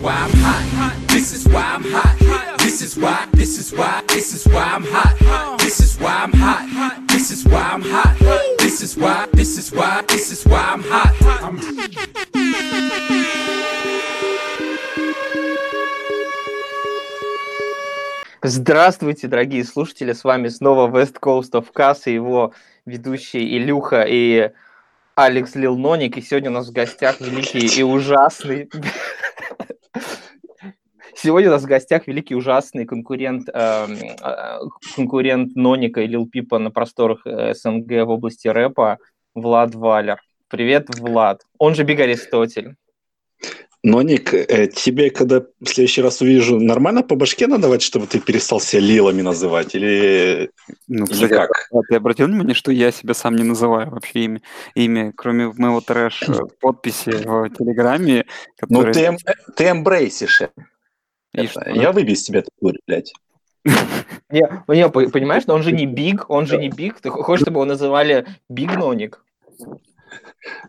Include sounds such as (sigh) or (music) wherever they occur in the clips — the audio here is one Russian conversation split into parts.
why I'm hot. This is why I'm hot. This is why, this is why, this is why I'm hot. This is why I'm hot. This is why I'm hot. This is why, this is why, this is why I'm hot. I'm Здравствуйте, дорогие слушатели, с вами снова West Coast of Cast и его ведущие Илюха и Алекс Лилноник, и сегодня у нас в гостях великий и ужасный... Сегодня у нас в гостях великий ужасный конкурент, эм, э, конкурент Ноника и Лил Пипа на просторах э, СНГ в области рэпа Влад Валер. Привет, Влад. Он же Биг Аристотель. Ноник, э, тебе, когда в следующий раз увижу, нормально по башке надавать, чтобы ты перестал себя Лилами называть? Или, Ну, или кстати, как? а ты обратил внимание, что я себя сам не называю вообще имя, имя кроме моего трэш э, подписи в Телеграме, Ну, ты, ты embrace ишь это. Что? Я выбью из тебя дурь, блядь. (laughs) Не, ну не, по- понимаешь, но он же не Big, он же не Big. Ты хочешь, чтобы его называли Big Ноник?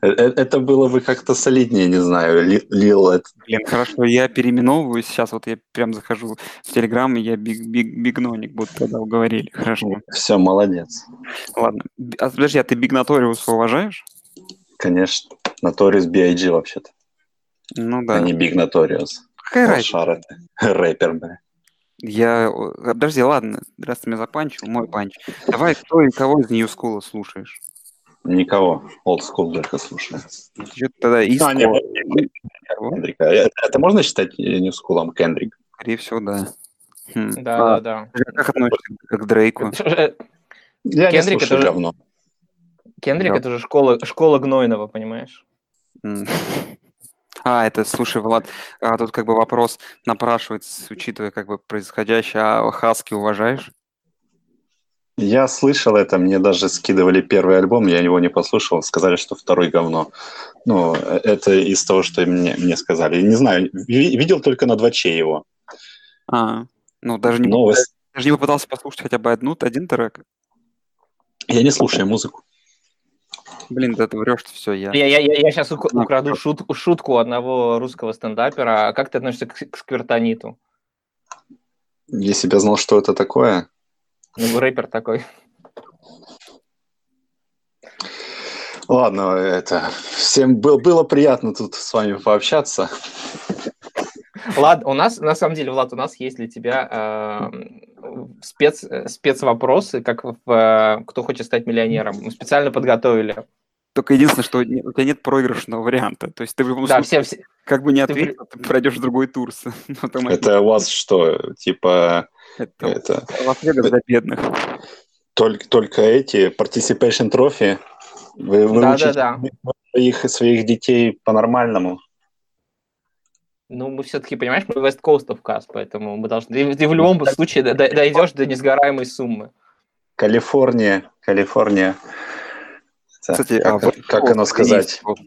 Э, э, Это было бы как-то солиднее, не знаю. Li- Lil, это... Блин, хорошо, я переименовываюсь сейчас, вот я прям захожу в Телеграм, и я Big, Big, Big Ноник, будто тогда уговорили. Хорошо. Все, молодец. Ладно. А, подожди, а ты Big Notorious а уважаешь? Конечно. Notorious B.I.G. вообще-то, Ну а да. не Big Notorious. Какая разница? Ты. (laughs) Рэпер, бля. Я... о, Подожди, ладно, раз ты меня запанчил, мой панч. Давай, кто и кого из new school а слушаешь? Никого. Old school только слушаю. Чё ты тогда из А? Кендрика. Это, можно считать New School Кендрик? Скорее всего, да. Хм. Да, А, да, Как относишься к Дрейку? да. Я Кендрик не слушаю это же- говно. Кендрик Да. это же школа, школа Гнойного, понимаешь? (laughs) А, это, слушай, Влад, а тут как бы вопрос напрашивается, учитывая как бы происходящее, а Хаски уважаешь? Я слышал это, мне даже скидывали первый альбом, я его не послушал, сказали, что второй говно. Ну, э, это из того, что мне, мне сказали. Не знаю, ви- видел только на 2 его. А, ну даже не, Новость. даже не попытался послушать хотя бы одну, один трек. Я не слушаю музыку. Блин, да ты врешь, все, я. Я, я, я, сейчас Ну, украду шут- шутку одного русского стендапера. А Как ты относишься к, к сквертониту? Если бы я знал, что это такое. Ну, рэпер такой. Ладно, это всем был, было приятно тут с вами пообщаться. Ладно, у нас, на самом деле, Влад, у нас есть для тебя э, спец, спецвопросы, как в э, «Кто хочет стать миллионером». Мы специально подготовили. Только единственное, что у тебя нет проигрышного варианта. То есть ты в любом Да, случае, все, все, как бы не ты ответил, ты пройдешь в другой тур. (laughs) Это у вас что, типа, Это это Лас-Вегас для бедных. только, только эти participation трофи? Вы, вы Да, да, да. своих, своих детей по-нормальному? Ну, мы все-таки, понимаешь, мы West Coast of Cast, поэтому мы должны... Ты, ты в любом случае д- д- дойдешь до несгораемой суммы. Калифорния, Калифорния. Кстати, как, а как оно сказать? есть вот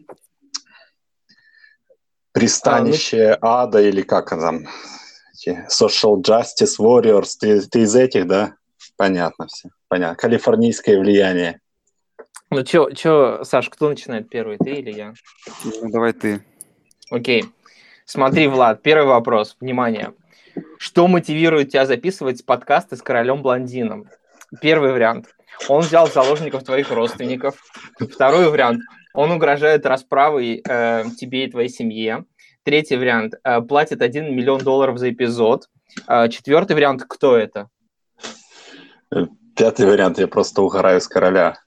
Пристанище ада или как оно там? Social Justice Warriors. Ты, ты из этих, да? Понятно все. Понятно. Калифорнийское влияние. Ну, чё, чё, Саш, кто начинает первый, ты или я? Ну, давай ты. Окей. Смотри, Влад, первый вопрос. Внимание. Что мотивирует тебя записывать подкасты с королем-блондином? Первый вариант. Он взял заложников твоих родственников. Второй вариант. Он угрожает расправой э, тебе и твоей семье. Третий вариант. Э, платит 1 миллион долларов за эпизод. Э, четвертый вариант. Кто это? Пятый вариант. Я просто угораю с короля.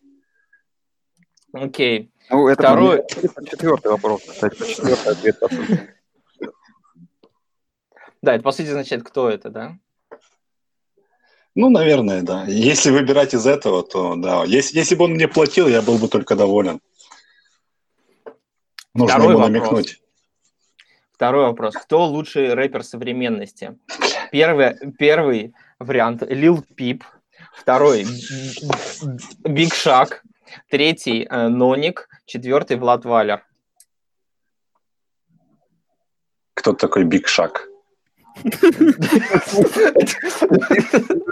Окей. Ну, это Второй- четвертый вопрос, кстати, четвертый ответ. Да, это по сути означает, кто это, да? Ну, наверное, да. Если выбирать из этого, то да. Если, если бы он мне платил, я был бы только доволен. Нужно Второй ему вопрос. намекнуть. Второй вопрос. Кто лучший рэпер современности? Первый, первый вариант Lil Peep. Второй Big Shaq. Третий э, Ноник. Четвертый Влад Валер. Кто такой Big Shaq?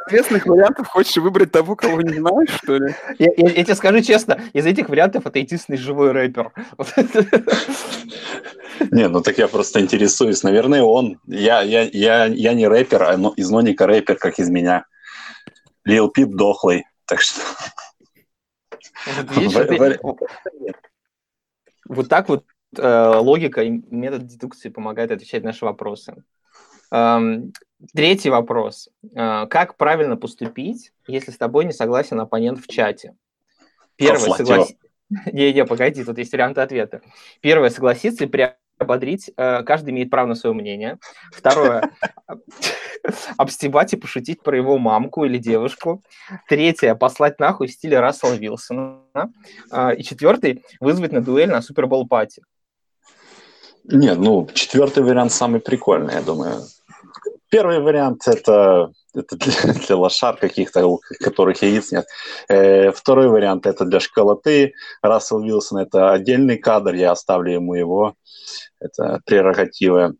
Известных вариантов хочешь выбрать того, кого не знаешь, что ли? Я, я- я тебе скажу честно, из этих вариантов это единственный живой рэпер. Не, ну так я просто интересуюсь. Наверное, он. Я, я, я, я не рэпер, а но- из Ноника рэпер, как из меня. Лил Пип дохлый. Так что... Вот видишь, В- Вот так вот э, логика и метод дедукции помогает отвечать на наши вопросы. Третий вопрос. Э, Как правильно поступить, если с тобой не согласен оппонент в чате? Первое, согласись. (laughs) Не-не, погоди, тут есть варианты ответа. Первое, согласиться и приободрить. э, Каждый имеет право на свое мнение. Второе, (laughs) обстебать и пошутить про его мамку или девушку. Третье, послать нахуй в стиле Рассела Вилсона. А, И четвертый, вызвать на дуэль на Супербол Нет, ну, четвертый вариант самый прикольный, я думаю. Первый вариант это, это для, (laughs) для лошар каких-то, у которых яиц нет. Э, второй вариант это для школоты. Рассел Вилсон это отдельный кадр, я оставлю ему его. Это прерогативы.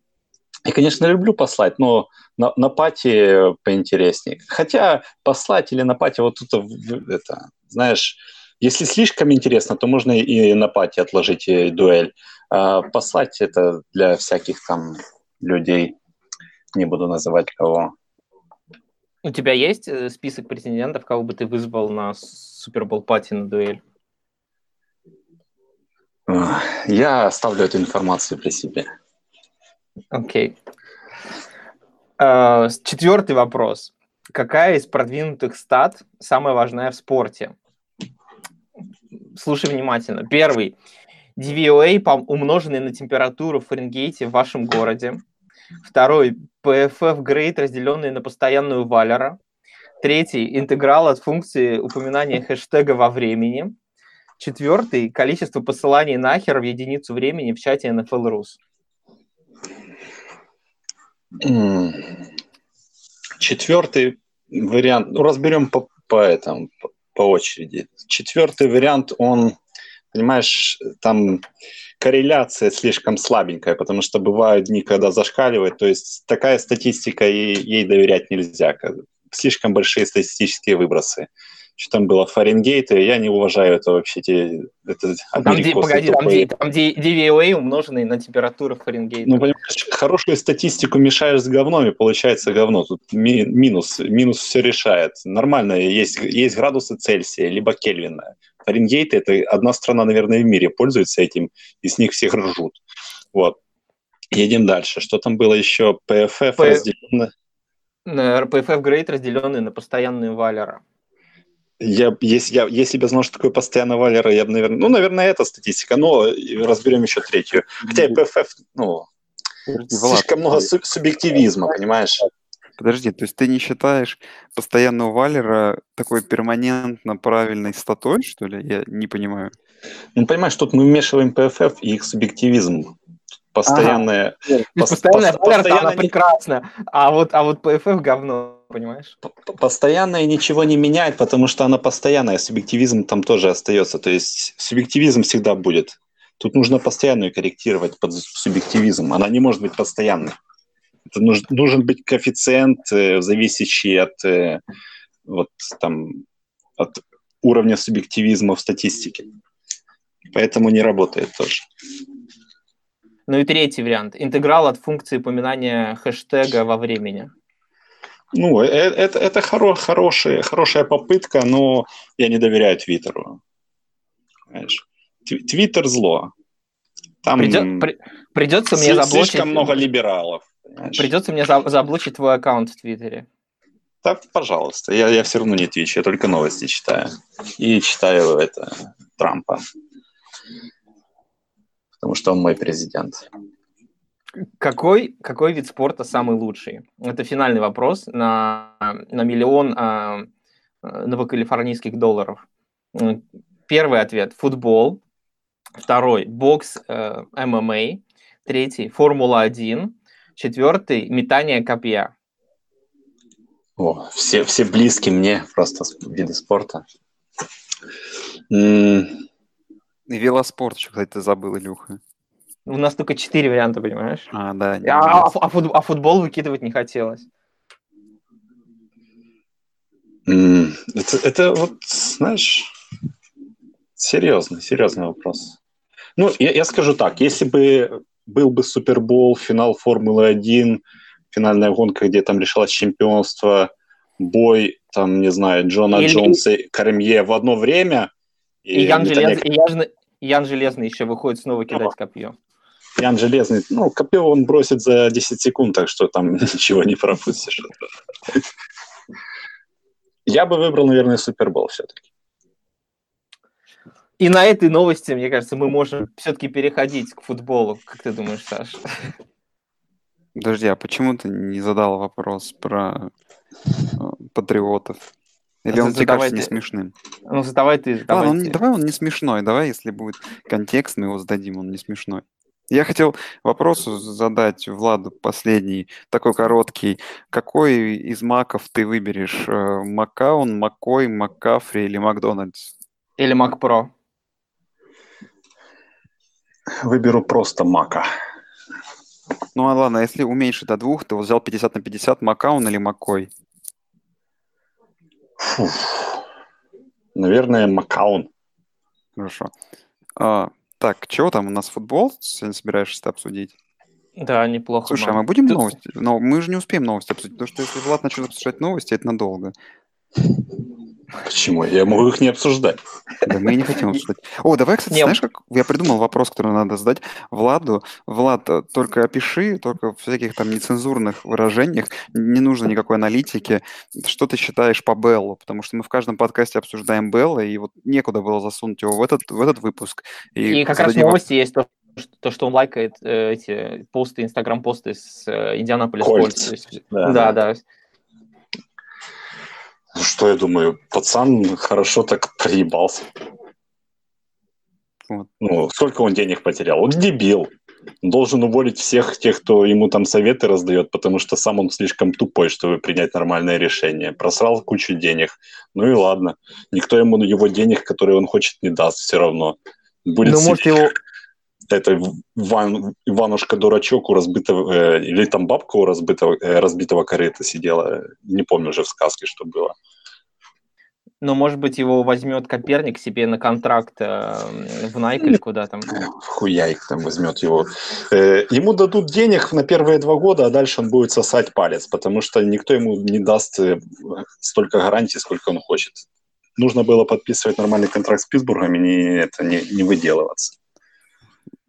И, конечно, люблю послать, но на, на пати поинтереснее. Хотя послать или на пати, вот тут это, знаешь, если слишком интересно, то можно и на пати отложить э, дуэль. А послать это для всяких там людей, не буду называть кого. У тебя есть э, список претендентов, кого бы ты вызвал на Супербол пати на дуэль? Я оставлю эту информацию при себе. Окей. А, с- Четвертый вопрос. Какая из продвинутых стат самая важная в спорте? Слушай внимательно. Первый. DVOA, умноженный на температуру в Фаренгейте в вашем городе. Второй. PFF grade, разделенный на постоянную валера. Третий. Интеграл от функции упоминания хэштега во времени. Четвертый. Количество посыланий нахер в единицу времени в чате NFL Rus. Четвертый вариант, ну, разберем по, по этому, по очереди. Четвертый вариант, он, понимаешь, там корреляция слишком слабенькая, потому что бывают дни, когда зашкаливает, то есть такая статистика, ей, ей доверять нельзя. Слишком большие статистические выбросы. Что там было, Фаренгейт, и я не уважаю это вообще. Те, это Там, де- америкосы погоди, там, тупые. де- там де- DVOA умноженный на температуру Фаренгейта. Ну, понимаешь, хорошую статистику мешаешь с говном, и получается говно. Тут ми- минус, минус все решает. Нормально, есть, есть градусы Цельсия, либо Кельвина. Фаренгейт – это одна страна, наверное, в мире пользуется этим, и с них всех ржут. Вот. Едем дальше. Что там было еще? PFF П-. На PFF grade, разделенный на постоянную валера. Я, если, я, если бы знал, что такое постоянно Валера, я бы, наверное... Ну, наверное, это статистика, но разберем еще третью. Хотя PFF, ну, Влад, слишком много су- субъективизма, понимаешь? Подожди, то есть ты не считаешь постоянного валера такой перманентно правильной статой, что ли? Я не понимаю. Ну, понимаешь, тут мы вмешиваем ПФФ и их субъективизм. Постоянное... То есть пос- постоянная пос- валера, она постоянно не- прекрасна, а вот, а вот PFF говно, понимаешь? п- п- Постоянное ничего не меняет, потому что она постоянная, субъективизм там тоже остается. То есть субъективизм всегда будет. Тут нужно постоянную корректировать под субъективизм. Она не может быть постоянной. Это нуж- нужен быть коэффициент, э, зависящий от, э, вот, там, от уровня субъективизма в статистике. Поэтому не работает тоже. Ну и третий вариант. Интеграл от функции упоминания хэштега во времени. Ну, э- э- это, это хоро- хорошая, хорошая попытка, но я не доверяю Твиттеру. Тв- Твиттер зло. Там Придет- при- придется мне заблочить... слишком много либералов. понимаешь. Придется мне за- заблочить твой аккаунт в Твиттере. Да, пожалуйста, я, я все равно не твичу, я только новости читаю. И читаю это Трампа. Потому что он мой президент. Какой, какой вид спорта самый лучший? Это финальный вопрос на, на миллион а, а, новокалифорнийских долларов. Первый ответ – футбол. Второй – бокс, э, ММА. Третий – Формула-1. Четвертый – метание копья. О, все, все близки мне просто виды спорта. М, И велоспорт еще, кстати, ты забыл, Илюха. У нас только четыре варианта, понимаешь? А, да. не А, а а фут- а футбол выкидывать не хотелось. Это, это вот, знаешь, серьезный, серьезный вопрос. Ну, я, я скажу так, если бы был бы Супербол, финал Формулы-1, финальная гонка, где там решалось чемпионство, бой, там, не знаю, Джона Или- Джонса и Каремье в одно время, И Ян, Виталий Желез... и Ян... Ян Железный еще выходит снова кидать копье. Ян Железный, ну, копье он бросит за 10 секунд, так что там (laughs) ничего не пропустишь. Я бы выбрал, наверное, Супербол все-таки. И на этой новости, мне кажется, мы можем все-таки переходить к футболу. Как ты думаешь, Саш? Подожди, а почему ты не задал вопрос про э, патриотов? Или А он тебе кажется задавайте. не смешным? Ну, задавай ты. Ладно, Давай он ты. не- давай он не смешной, давай, если будет контекст, мы его сдадим, он не смешной. Я хотел вопрос задать Владу последний, такой короткий. Какой из маков ты выберешь? Э, Макаун, Маккой, Маккафри или Макдональдс? Или Pro. Выберу просто Мака. Ну а ладно, если уменьшить до двух, ты вот взял 50 на 50, Макаун или Маккой? Фу. Наверное, Макаун. Хорошо. А, так, чего там у нас футбол сегодня собираешься обсудить? Да, неплохо. Слушай, а было. мы будем Ты- новости? Но мы же не успеем новости обсудить, потому что если Влад начнет обсуждать новости, это надолго. Почему? Я могу их не обсуждать. Да мы и не хотим обсуждать. О, давай, кстати, Не, знаешь, как я придумал вопрос, который надо задать Владу. Влад, э, только опиши, только в всяких там нецензурных выражениях, не нужно никакой аналитики. Что ты считаешь по Беллу? Потому что мы в каждом подкасте обсуждаем Белла, и вот некуда было засунуть его в этот, в этот выпуск. И как раз новости есть то, что, то, что он лайкает э, эти посты, инстаграм-посты с э, Индианаполис Да, Да, да. Ну, Что я думаю? Пацан хорошо так проебался. Вот. Ну, сколько он денег потерял? Он дебил. Он должен уволить всех тех, кто ему там советы раздает, потому что сам он слишком тупой, чтобы принять нормальное решение. Просрал кучу денег. Ну и ладно. Никто ему его денег, которые он хочет, не даст все равно. Будет Ну, может, себе- его... это Иван, Иванушка-дурачок у разбитого, э, или там бабка у разбитого, э, разбитого корыта сидела. Не помню уже в сказке, что было. Ну, может быть, его возьмет Коперник себе на контракт э, в Nike или куда там. Хуя их там возьмет его. Э, ему дадут денег на первые два года, а дальше он будет сосать палец, потому что никто ему не даст э, столько гарантий, сколько он хочет. Нужно было подписывать нормальный контракт с Питтсбургом и не, это, не, не выделываться.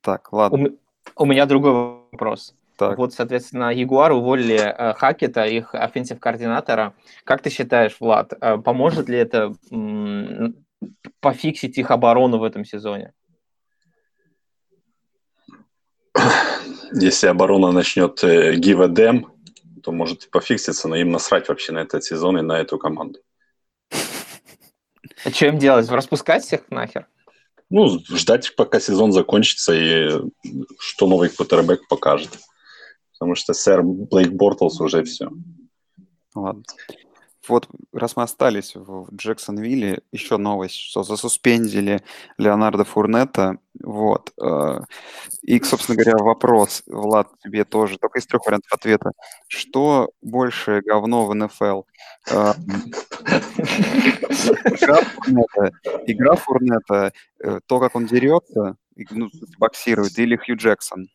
Так, У, ладно. м- у меня другой вопрос. Так. Вот, соответственно, Ягуар уволили э, Хакета, их offensive координатора. Как ты считаешь, Влад, э, поможет ли это м, пофиксить их оборону в этом сезоне? Если оборона начнет э, give a damn, то может и пофикситься, но им насрать вообще на этот сезон и на эту команду. А что им делать? Распускать всех нахер? Ну, ждать, пока сезон закончится и что новый квотербек покажет. Потому что сэр Блейк Бортлс уже все. Ладно. Вот, раз мы остались в Джексонвилле, еще новость, что засуспендили Леонардо Фурнета. Вот. э, И, собственно говоря, вопрос, Влад, тебе тоже, только из трех вариантов ответа. Что больше говно в НФЛ? Э, Игра Фурнета, э, то, как он дерется, ну, боксирует, или Хью Джексон?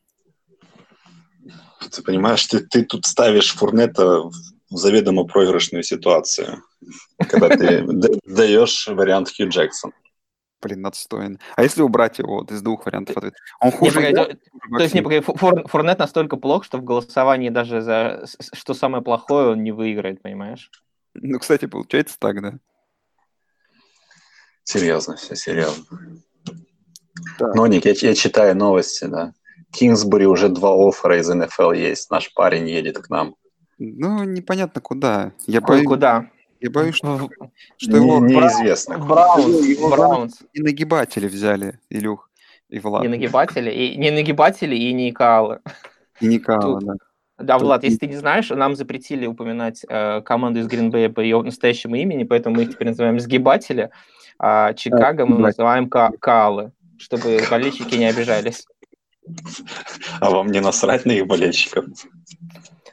Ты понимаешь, ты, ты тут ставишь Фурнета заведомо проигрышную ситуацию, когда ты даешь вариант Хью Джексон. Блин, отстойно. А если убрать его вот из двух вариантов ответа? Он Не, хуже погоди, играет, то- то есть, не, погоди, Фу- Фур- Фурнет настолько плох, что в голосовании даже за что самое плохое он не выиграет, понимаешь? Ну, кстати, получается так, да. Серьезно, все серьезно. Так. Ноник, я, я читаю новости, да. Кингсбури уже два оффера из НФЛ есть. Наш парень едет к нам. Ну, непонятно куда. Я Ой, боюсь, куда? я боюсь что, В- что его Не- неизвестно. Браунс, Его Браунс. и нагибатели взяли, Илюх и Влад. Не нагибатели, и не нагибатели, и не каалы. И Никала, Тут- да. Да, Тут Влад, не- если ты не знаешь, нам запретили упоминать э, команду из Гринбея по ее настоящему имени, поэтому мы их теперь называем сгибатели, а Чикаго мы называем ка- каалы, чтобы болельщики не обижались. А вам не насрать на их болельщиков?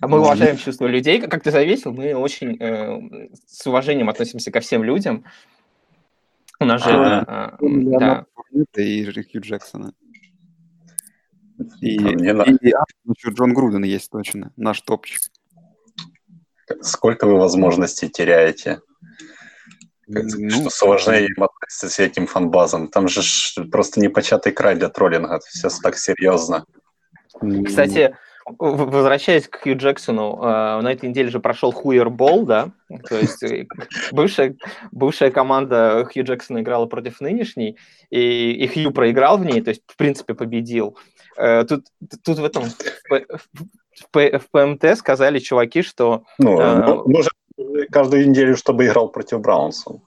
А мы уважаем чувства людей, как ты заметил, мы очень э, с уважением относимся ко всем людям. У нас же... А, э, да. И Хью Джексона. И, на- и, а, еще Джон Груден есть точно, наш топчик. Сколько вы возможностей теряете? Ну, что с уважением относитесь к этим фанбазам. Там же просто непочатый край для троллинга. Все так серьезно. Кстати, возвращаясь к Хью Джексону, э, на этой неделе же прошел Хуербол, да? То есть э, бывшая, бывшая команда Хью Джексона играла против нынешней, и, и Хью проиграл в ней, то есть, в принципе, победил. Э, Тут, тут в этом в, в ПМТ сказали чуваки, что Ну, ну, нужно каждую неделю, чтобы играл против Браунсов.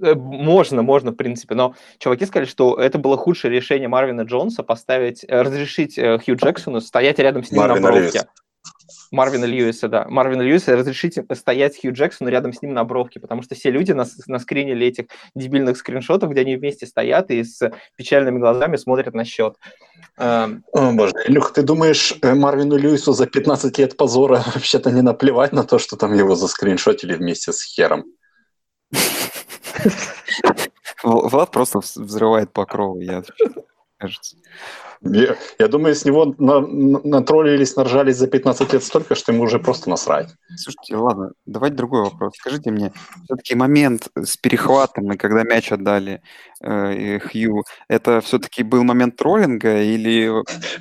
Э, Можно, можно, в принципе, но чуваки сказали, что это было худшее решение Марвина Джонса поставить, э, разрешить э, Хью Джексону стоять рядом с ним Марвина на бровке. Льюиса. Марвина Льюиса, да. Марвина Льюиса разрешить стоять Хью Джексону рядом с ним на бровке, потому что все люди нас наскринили этих дебильных скриншотов, где они вместе стоят и с печальными глазами смотрят на счет. Эм, О, боже. Илюх, ты думаешь, Марвину Льюису за 15 лет позора (laughs) вообще-то не наплевать на то, что там его заскриншотили вместе с Хером? Влад просто вз- взрывает покровы, я кажется. Я, я думаю, с него на, на- натроллились, наржались за 15 лет столько, что ему уже просто насрать. Слушайте, ладно, давайте другой вопрос. Скажите мне, все-таки момент с перехватом и когда мяч отдали э, Хью, это все-таки был момент троллинга или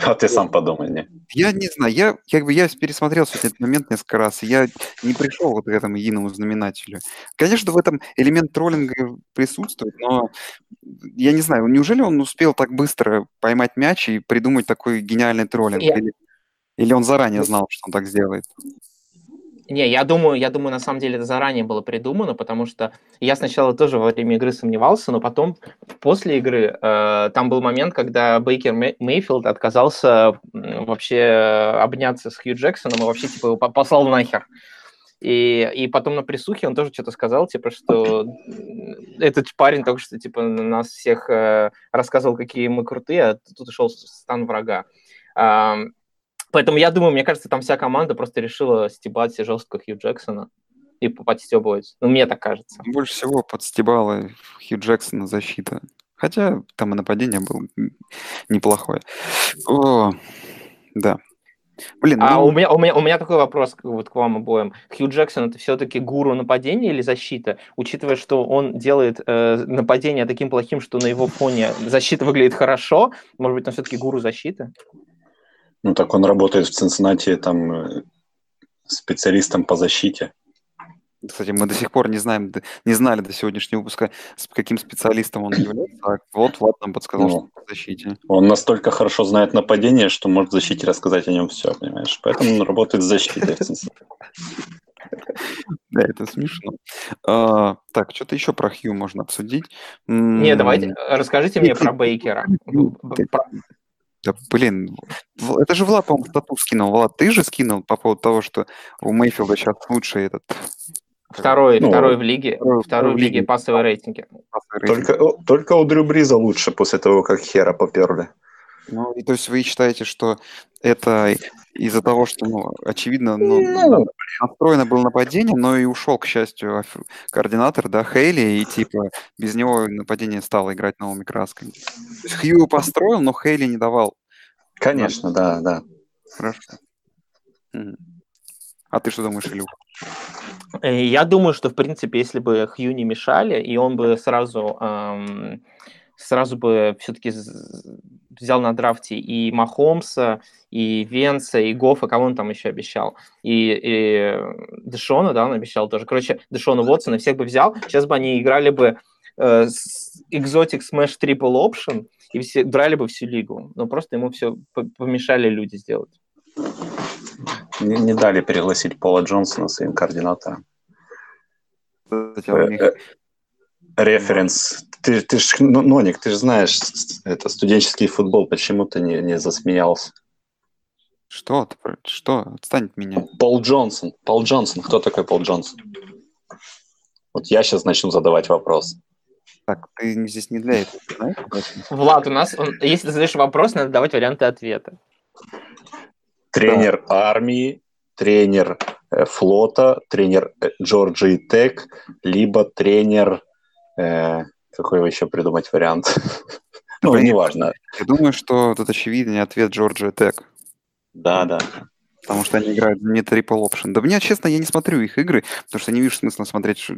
А ты сам подумай, не? я не знаю, я как бы я пересмотрел сегодня этот момент несколько раз, и я не пришел вот к этому единому знаменателю. Конечно, в этом элемент троллинга присутствует, но я не знаю, неужели он успел так быстро поймать мяч и придумать такой гениальный троллинг? Я- Или, или он заранее знал, что он так сделает? Не, я думаю, я думаю, на самом деле это заранее было придумано, потому что я сначала тоже во время игры сомневался, но потом после игры э, там был момент, когда Бейкер Мей- Мейфилд отказался вообще э, обняться с Хью Джексоном и вообще типа его по- послал нахер. И, и потом на присухе он тоже что-то сказал, типа, что этот парень только что типа на нас всех э, рассказывал, какие мы крутые, а тут ушел стан врага. Ам, Поэтому я думаю, мне кажется, там вся команда просто решила стебать жестко Хью Джексона и подстебывать. Ну, мне так кажется. Больше всего подстебала Хью Джексона защита. Хотя там и нападение было неплохое. О, да. Блин, А ну, у меня, у, меня, у меня такой вопрос к- вот к вам обоим. Хью Джексон это все-таки гуру нападения или защита? Учитывая, что он делает э, нападение таким плохим, что на его фоне защита выглядит хорошо, может быть, он все-таки гуру защиты? Ну так он работает в Цинциннати там э, специалистом по защите. Кстати, мы до сих пор не знаем, не знали до сегодняшнего выпуска, с каким специалистом он является. А вот Влад нам подсказал, Ну. что он в защите. Он настолько хорошо знает нападение, что может в защите рассказать о нем все, понимаешь? Поэтому он работает в защите. Да, это смешно. А, так, что-то еще про Хью можно обсудить. Не, давайте, расскажите мне про Бейкера. Да, блин, это же Влад, по-моему, статус скинул. Влад, ты же скинул по поводу того, что у Мейфилда сейчас лучший этот... Второй, Ну, второй в лиге, второй- второй в лиге лиге. пассовой рейтинге. пассовый рейтинг. Только, только у Дрю Бриза лучше после того, как Хера поперли. Ну, и то есть вы считаете, что это из-за того, что, ну, очевидно, ну, Ну, настроено было нападение, но и ушел, к счастью, координатор, да, Хейли, и типа без него нападение стало играть новыми красками. То есть Хью построил, но Хейли не давал. конечно, да, да. Хорошо. Мгм. А ты что думаешь, Илюх? Э, Я думаю, что, в принципе, если бы Хью не мешали, и он бы сразу, эм, сразу бы все-таки взял на драфте и Махомса, и Венса, и Гофа, кого он там еще обещал, и, и Дэшона, да, он обещал тоже. Короче, Дэшона Уотсона всех бы взял, сейчас бы они играли бы э, с Exotic Smash Triple Option, и все драли бы всю лигу. Но просто ему все помешали люди сделать. Не, не дали пригласить Пола Джонсона своим координатором. А них- Э, э, Референс. Ты, ты ж, ну, Ноник, ты же знаешь, это студенческий футбол, почему ты не, не засмеялся? Что? Что? Отстань от меня. Пол Джонсон. Пол Джонсон. Кто такой Пол Джонсон? Вот я сейчас начну задавать вопрос. Так, ты здесь не для этого, поэтому- Влад, у нас, он- если ты задаешь вопрос, надо давать варианты ответа. Тренер армии тренер э, флота, тренер э, Джорджии Тек, либо тренер... э, какой вы еще придумать вариант? (laughs) Ну, Блин. неважно. Я думаю, что тут очевидный ответ Джорджия Тек. Да, да. Потому что они играют не трипл option. Да мне, честно, я не смотрю их игры, потому что не вижу смысла смотреть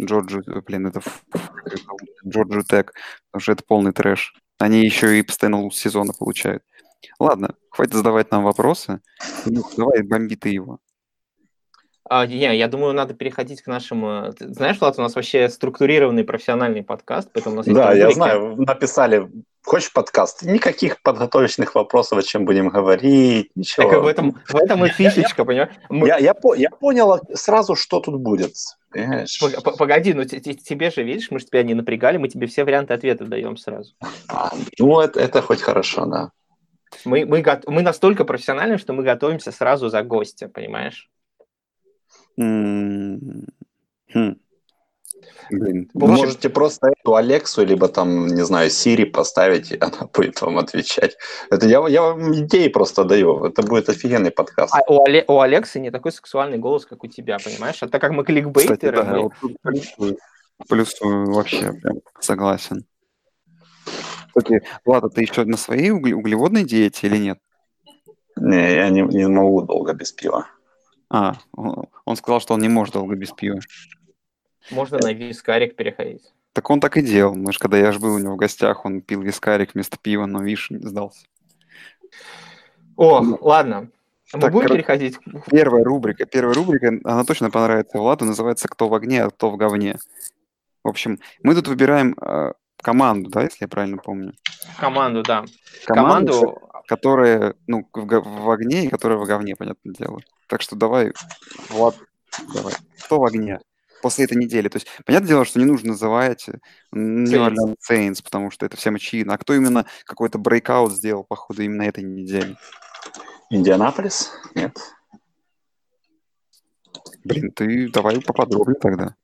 Джорджию, э, блин, это Джорджию Тек, потому что это полный трэш. Они еще и постоянно луз сезона получают. Ладно, хватит задавать нам вопросы. Ну, Давай, бомби ты его. А, не, я думаю, надо переходить к нашим... ты Знаешь, Влад, у нас вообще структурированный профессиональный подкаст, поэтому у нас есть Да, я рубрики. знаю, написали, хочешь подкаст? Никаких подготовочных вопросов, о чем будем говорить, ничего. Так в этом, в этом и фишечка, понимаешь? Мы- Я, я, по- я понял сразу, что тут будет. понимаешь? Погоди, ну те- те- тебе же, видишь, мы же тебя не напрягали, мы тебе все варианты ответа даем сразу. А, ну, это, это хоть хорошо, да. Мы, мы, мы настолько профессиональны, что мы готовимся сразу за гостя, понимаешь? М, хм. Блин, Вы можете просто эту Алексу, либо там, не знаю, Сири поставить, и она будет вам отвечать. Это я, я вам идеи просто даю. Это будет офигенный подкаст. А у, Оле- у Алексы не такой сексуальный голос, как у тебя, понимаешь? А так как мы кстати, кликбейтеры, да, мы- вот плюсую вообще прям согласен. Кстати, Влад, а ты еще на своей угле- углеводной диете или нет? Не, я не, не могу долго без пива. А, он сказал, что он не может долго без пива. можно на вискарик переходить. Так он так и делал. Мы ж, когда я ж был у него в гостях, он пил вискарик вместо пива, но, видишь, не сдался. О, ладно. Мы Так, будем кор- переходить? к- Первая рубрика. Первая рубрика, она точно понравится Владу, называется «Кто в огне, а кто в говне». В общем, мы тут выбираем э, команду, да, если я правильно помню? Команду, да. Команду, Команду, которая, ну, в, в огне и которая в говне, понятное дело. Так что давай, Влад, давай. Кто в огне? После этой недели. То есть, понятное дело, что не нужно называть э, New. Orleans Saints, потому что это всем очевидно. А кто именно какой-то брейкаут сделал, походу, именно этой неделе? Индианаполис? Нет. Блин, ты давай поподробнее тогда.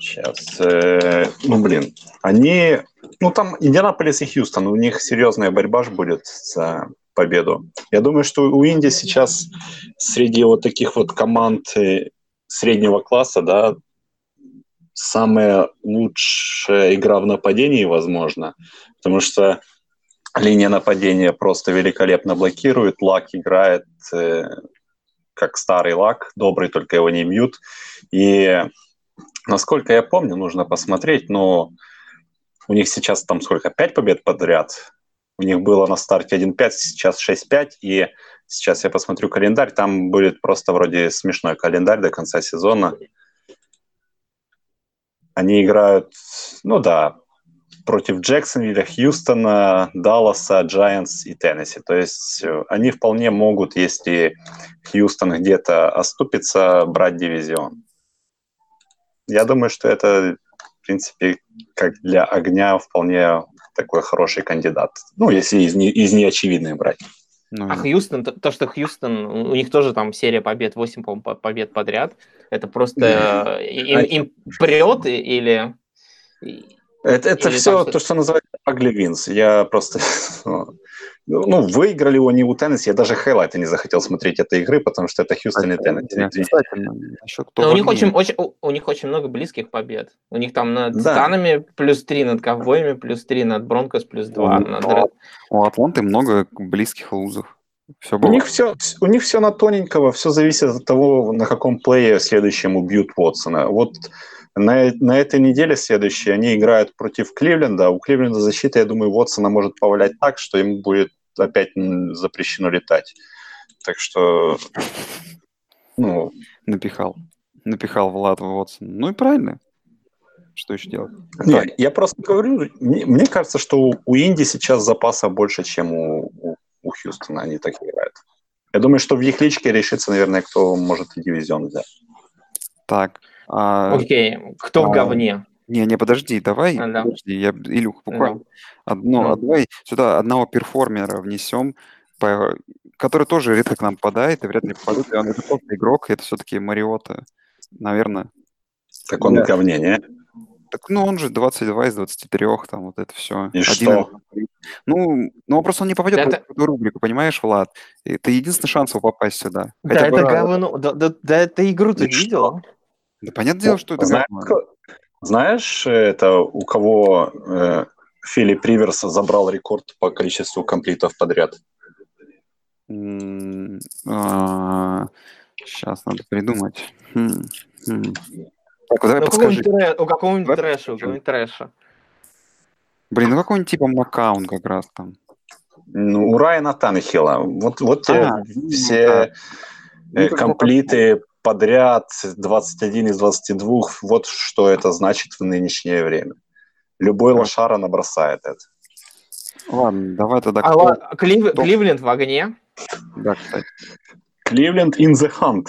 Сейчас. э, ну, блин. Они... Ну, там Индианаполис и Хьюстон. У них серьезная борьба ж будет за победу. Я думаю, что у Инди сейчас среди вот таких вот команд э, среднего класса, да, самая лучшая игра в нападении, возможно. Потому что линия нападения просто великолепно блокирует. Лак играет э, как старый лак, добрый, только его не бьют. И насколько я помню, нужно посмотреть, но у них сейчас там сколько, 5 побед подряд? У них было на старте 1-5, сейчас 6-5, и сейчас я посмотрю календарь, там будет просто вроде смешной календарь до конца сезона. Они играют, ну да, против Джексонвилля, Хьюстона, Далласа, Джайанс и Теннесси. То есть э, они вполне могут, если Хьюстон где-то оступится, брать дивизион. Я думаю, что это, в принципе, как для огня вполне такой хороший кандидат. Ну, если из, не, из неочевидных брать. Ну, А Хьюстон, то, то, что Хьюстон, у них тоже там серия побед, 8, по-моему, по- побед подряд, это просто э, им, им прет или... Это, это Или все там что- то, что называется ugly wins. Я просто... (laughs) Ну, выиграли они у Теннесси. Я даже хайлайты не захотел смотреть этой игры, потому что это Хьюстон и Теннесси. Да, у них, очень, очень, у, у них очень много близких побед. У них там над Да. Титанами плюс 3, над Ковбоями плюс 3, над Бронкос плюс 2. Ну, над У Атланты много близких лузов. Все У них все, у них все на тоненького, все зависит от того, на каком плее следующем убьют Уотсона. Вот на, на этой неделе следующей они играют против Кливленда. У Кливленда защита, я думаю, Уотсона может повалять так, что ему будет опять запрещено летать. Так что, ну, Напихал. Напихал Влад Вотсон. Ну и правильно. Что еще делать? не, я просто говорю, мне, мне кажется, что у, у Инди сейчас запаса больше, чем у, у, у Хьюстона. Они так играют. Я думаю, что в их личке решится, наверное, кто может и дивизион взять. Так. а, Окей, кто в а, говне? Не, не, подожди, давай. А, да. Подожди, я, Илюх, буквально. Ну. Одно, Ну. а давай сюда одного перформера внесем, по- который тоже редко к нам попадает и вряд ли попадет. И он это просто игрок, и это все-таки Мариота. Наверное. Так он Да. говне, не? Так, ну, он же 22 из 23, там вот это все. И что? Ну, ну, просто он не попадет Это- в эту рубрику, понимаешь, Влад? Это единственный шанс его попасть сюда. Да, Хотя бы это говно. Да, да, да это игру ты видел? Да понятное дело, что это Знаешь, говно. Знаешь, это у кого э, Филипп Риверс забрал рекорд по количеству комплитов подряд? Сейчас надо придумать. Так, давай подскажи. у какого-нибудь трэша, у какого-нибудь трэша. Блин, ну какой-нибудь типа Макаун как раз там. Ну, у Райана Таннехилла. Вот, вот А, все да. э, Ну, комплиты подряд, 21 из 22. Вот что это значит в нынешнее время. Любой лошара набросает это. Ладно, давай тогда... А кто- Клив- кто- Кливленд в огне. Да, кстати. Кливленд in the hunt.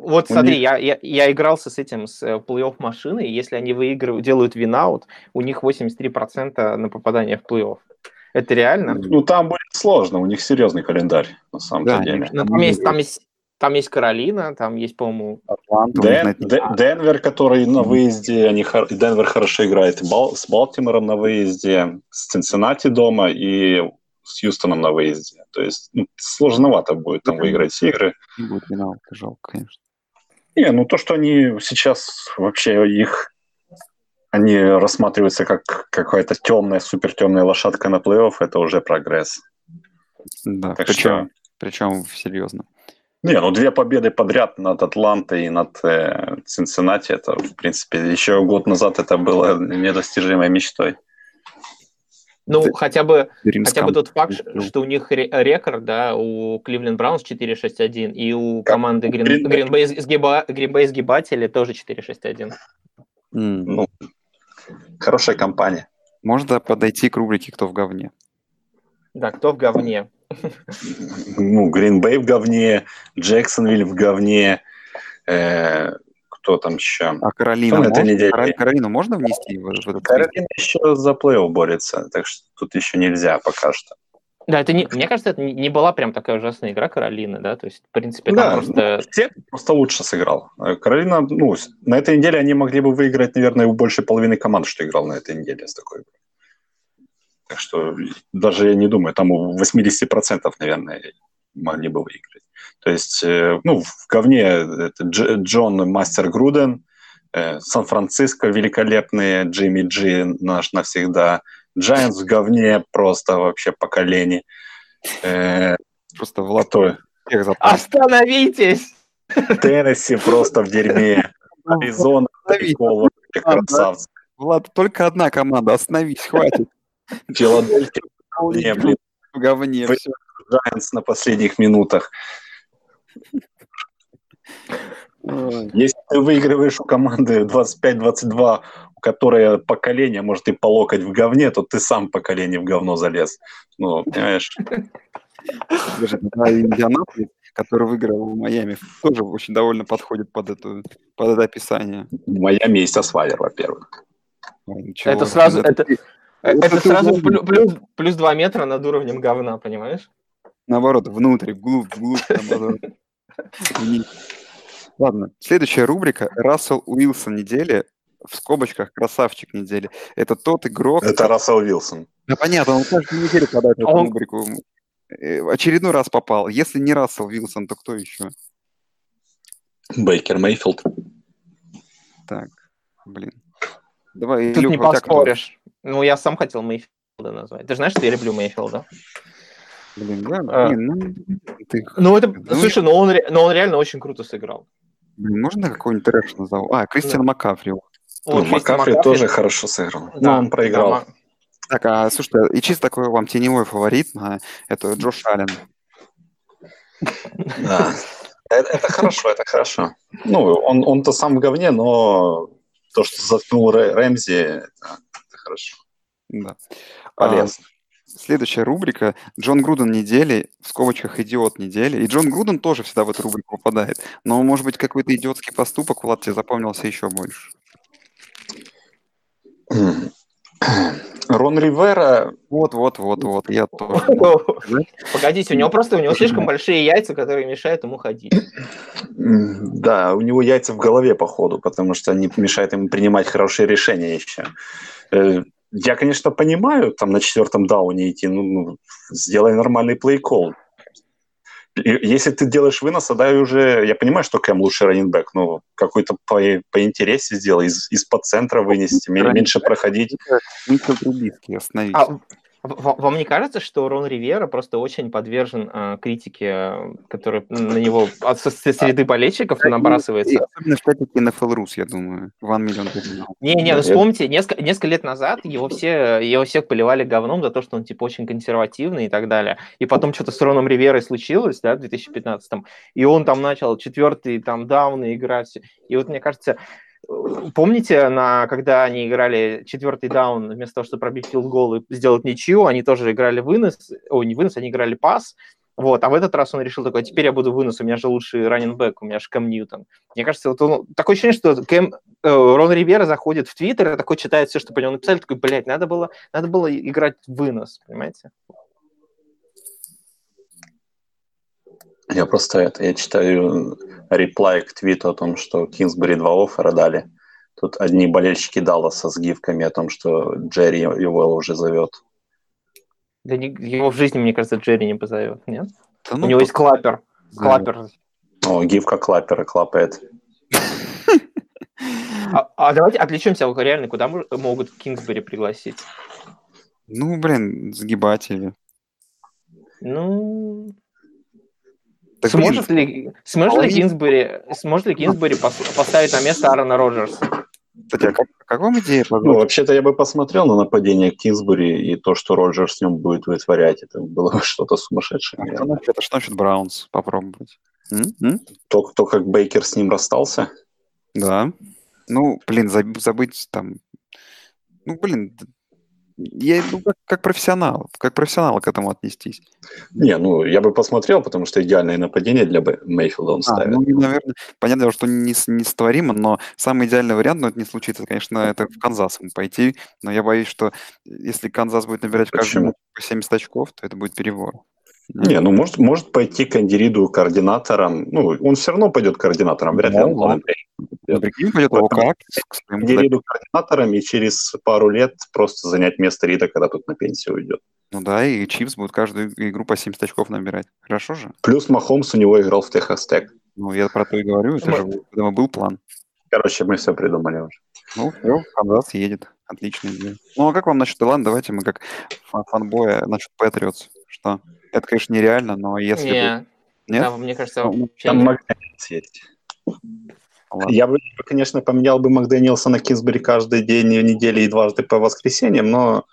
Вот У смотри, них- я, я, я игрался с этим, с э, плей-офф машиной, если они выигрывают, делают винаут, у них 83% на попадание в плей-офф. Это реально? Ну, там будет сложно, у них серьезный календарь, на самом Да, деле. Ну, там, есть, там, есть, там есть Каролина, там есть, по-моему... Атланта, Ден- на это- Де- Денвер, который на выезде, они, Денвер хорошо играет Бал- с Балтимором на выезде, с Цинциннати дома и с Хьюстоном на выезде. То есть ну, сложновато будет там выиграть игры. не будет финала, жалко, конечно. Не, ну то, что они сейчас вообще их они рассматриваются как какая-то темная, супер темная лошадка на плей-офф, это уже прогресс. Да, Так причем, причем серьезно. Не, ну две победы подряд над Атлантой и над э, Цинциннати, это, в принципе, еще год назад это было недостижимой мечтой. Ну, Да. хотя бы, хотя бы тот факт, Ну. что у них ре- рекорд, да, у Кливленд Браунс 4-6-1, и у Как? команды Грин, Green Bay. Гринбей сгиба- сгибатели тоже 4-6-1. М. Ну, хорошая компания. Можно подойти к рубрике «Кто в говне». Да, кто в говне? Ну, Гринбей в говне, Джексонвиль в говне, э, кто там еще? А Каролина, на этой можно, неделе. Каро- Каролину можно внести в, в этот? Каролина еще за плей борется, так что тут еще нельзя пока что. Да, это не, мне кажется, это не, была прям такая ужасная игра Каролины, да, то есть, в принципе, Да, просто... Те просто лучше сыграл. Э, Каролина, ну, на этой неделе они могли бы выиграть, наверное, у больше половины команд, что играл на этой неделе с такой. игрой. Так что даже я не думаю, там у 80%, наверное, могли бы выиграть. То есть, э, ну, в говне это Дж- Джон Мастер Груден, э, Сан-Франциско великолепные, Джимми Джи наш навсегда, Giants в говне просто вообще по колени. Э, Просто Влад кто? всех запомнил. Остановитесь! Теннесси просто в дерьме. Аризона, прикол, красавцы. Влад, только одна команда, остановись, хватит. Филадельфия, не, блин, В говне, все. Giants на последних минутах. Если ты выигрываешь у команды 25-22, у которой поколение, может, и по локоть в говне, то ты сам поколение в говно залез. Ну, понимаешь? Индианаполис, который выиграл в Майами, тоже очень довольно подходит под, эту, под это описание. В Майами есть Асвайер, во-первых. Ой, ничего, Это сразу, это, это это сразу плю- плюс, плюс 2 метра над уровнем говна, понимаешь? Наоборот, внутрь, вглубь, вглубь. Ладно, следующая рубрика «Рассел Уилсон недели», в скобочках «Красавчик недели». Это тот игрок... Это Рассел Вилсон. Да понятно, он каждую неделю подает эту рубрику. Э, Очередной раз попал. Если не Рассел Вилсон, то кто еще? Бейкер Мейфилд. Так, блин. Давай, Тут Илюха, не поспоришь. Ну, я сам хотел Мейфилда назвать. Ты же знаешь, что я люблю Мейфилда? Блин, да, А. блин, ну, ты, Ну, это, Ну, слушай, но он, ре- но он реально очень круто сыграл. блин, можно какой-нибудь трэш назову? А, Кристиан Макафри. Ну, Макафри Маккафри- тоже хорошо сыграл. Да, Но он проиграл. да, Так, а слушайте, и чисто такой вам теневой фаворит, а, это Джош Аллен. Да. Это, это хорошо, это хорошо. Ну, он, он-то сам в говне, но то, что заткнул Рэ- Рэмзи, это хорошо. Да. А, Полезно. следующая рубрика Джон Груден недели, в скобочках идиот недели. И Джон Груден тоже всегда в эту рубрику попадает. Но, может быть, какой-то идиотский поступок, Влад, тебе запомнился еще больше. Рон Ривера, Вот, вот, вот, вот, я тоже. (laughs) Погодите, у него просто у него слишком большие яйца, которые мешают ему ходить. да, у него яйца в голове, походу, потому что они мешают ему принимать хорошие решения еще. Э, Я, конечно, понимаю, там на четвертом дауне идти, ну, ну, сделай нормальный плей-колл. Если ты делаешь вынос, дай уже... Я понимаю, что Кэм лучший раненбэк, но какой-то по, поинтереснее сделай, из, из-под центра вынести, мен- меньше проходить. Митчелл Трубицкий, остановись. А вам не кажется, что Рон Ривера просто очень подвержен э, критике, которая на него от со- со среды болельщиков И набрасывается? особенно в чатике NFL Rus, я думаю. One миллион Не, не, ну вспомните, несколько, несколько лет назад его все, его всех поливали говном за то, что он типа очень консервативный и так далее. И потом что-то с Роном Риверой случилось, да, в 2015-м, и он там начал четвертый там дауны играть. И вот мне кажется, помните, на, когда они играли четвертый даун, вместо того, чтобы пробить field goal и сделать ничью, они тоже играли вынос, ой, не вынос, они играли пас, вот, а в этот раз он решил такой, теперь я буду вынос, у меня же лучший running back, у меня же Кэм Ньютон. Мне кажется, вот он, такое ощущение, что Кэм, э, Рон Ривера заходит в Твиттер такой читает все, что по нему написали, такой, блядь, надо было, надо было играть вынос, понимаете? Я просто это, я читаю реплай к твиту о том, что Кинсбери два оффера дали. Тут одни болельщики Далласа с гифками о том, что Джерри его уже зовет. Да не- его в жизни, мне кажется, Джерри не позовет, нет? Да У ну, него есть клапер. да. Клапер. О, гифка клапера клапает. А, а давайте отвлечемся, реально, куда могут Кингсбери пригласить? Ну, блин, сгибатели. Ну, Так, блин, сможет ли, сможет ли половина- Кингсбери, сможет ли Кингсбери (laughs) пос- поставить на место Аарона Роджерса? Кстати, а как, как вам идея Ну, вообще-то я бы посмотрел на нападение Кинсбери и то, что Роджер с ним будет вытворять. Это было бы (laughs) что-то сумасшедшее. А что насчет, а что насчет Браунс? Попробовать. То, то, как Бейкер с ним расстался. Да. Ну, блин, заб- забыть там... Ну, блин, я, ну, как, как профессионал, как профессионал к этому отнестись. Не, ну, я бы посмотрел, потому что идеальное нападение для Мейфилда он А, ставит. ну, наверное, понятное дело, что не, с- несотворимо, но самый идеальный вариант, но это не случится, конечно, это в Канзас пойти, но я боюсь, что если Канзас будет набирать Почему? матче по 70 очков, то это будет перебор. Не, ну может, может пойти к Андериду координатором. Ну, он все равно пойдет координатором, вряд ли Да, он да. план Ну, прикинь, пойдет Вот. ОК к своему Энди Риду координатором и через пару лет просто занять место Рида, когда тот на пенсию уйдет. Ну да, и Chiefs будут каждую игру по 70 очков набирать. Хорошо же? Плюс Махомс у него играл в Texas Tech. Ну, я про то и говорю, это же видимо, был план. Короче, мы все придумали уже. Ну, все, Канзас едет. Отличная идея. Ну, а как вам насчет Илан? Давайте мы как фан- фанбоя насчет Патриотс. Что? Это, конечно, нереально, но если... бы- Не, Нет? да, мне кажется, Ну, вообще Там. Макдэниелс есть. Ладно. Я бы, конечно, поменял бы Макдэниелса на Кинсбери каждый день недели и дважды по воскресеньям, но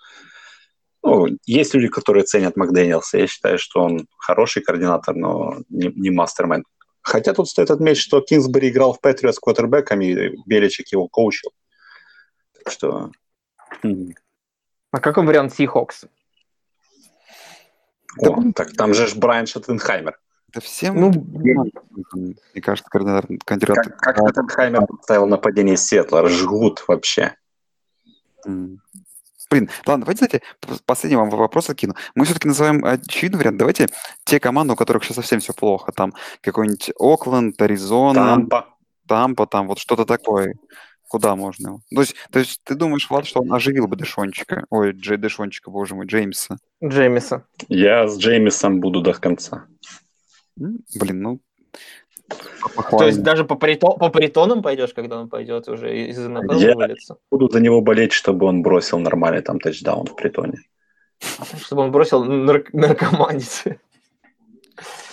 ну, есть люди, которые ценят Макдэниелса. Я считаю, что он хороший координатор, но не, не мастермен. Хотя тут стоит отметить, что Кинсбери играл в Патриот с квотербеком, и Беличек его коучил. Так что... А какой вариант Сихокс? Да, О, так там же ж Брайан Шаттенхаймер. Да всем, Ну, мне кажется, координатор, кандидат... Как, как Шаттенхаймер поставил нападение Сиэтла? Жгут вообще. Блин, ладно, давайте, знаете, последний вам вопрос закину. Мы все-таки называем очевидный вариант. Давайте те команды, у которых сейчас совсем все плохо. Там какой-нибудь Окленд, Аризона, Тампа. Тампа, там вот что-то такое. Куда можно его? То есть, то есть ты думаешь, Влад, что он оживил бы Дэшончика? Ой, Джей Дэшончика, боже мой, Джеймса. Джеймиса. Я с Джеймисом буду до конца. Блин, ну... То похвально. есть даже по, прито- по притонам пойдешь, когда он пойдет уже из НФЛ Я- вывалится? Буду за него болеть, чтобы он бросил нормальный там тачдаун в притоне. Чтобы он бросил нар- наркоманить.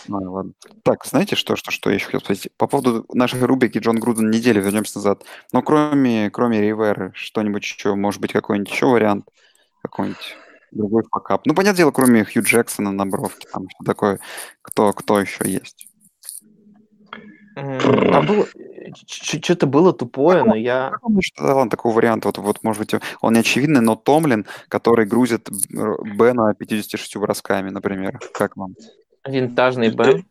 А, ладно. Так, знаете, что, что, что я еще хотел спросить? По поводу нашей рубрики Джон Груден недели, вернемся назад. Но кроме, кроме Риверы, что-нибудь еще, может быть, какой-нибудь еще вариант? Какой-нибудь другой факап? Ну, понятное дело, кроме Хью Джексона на бровке, там что такое, кто, кто еще есть? Там было... Что-то было тупое, но я... Насчет, ладно, такого варианта, вот, вот, может быть, он не очевидный, но Томлин, который грузит Бена 56 бросками, например. Как вам? Винтажный Бен.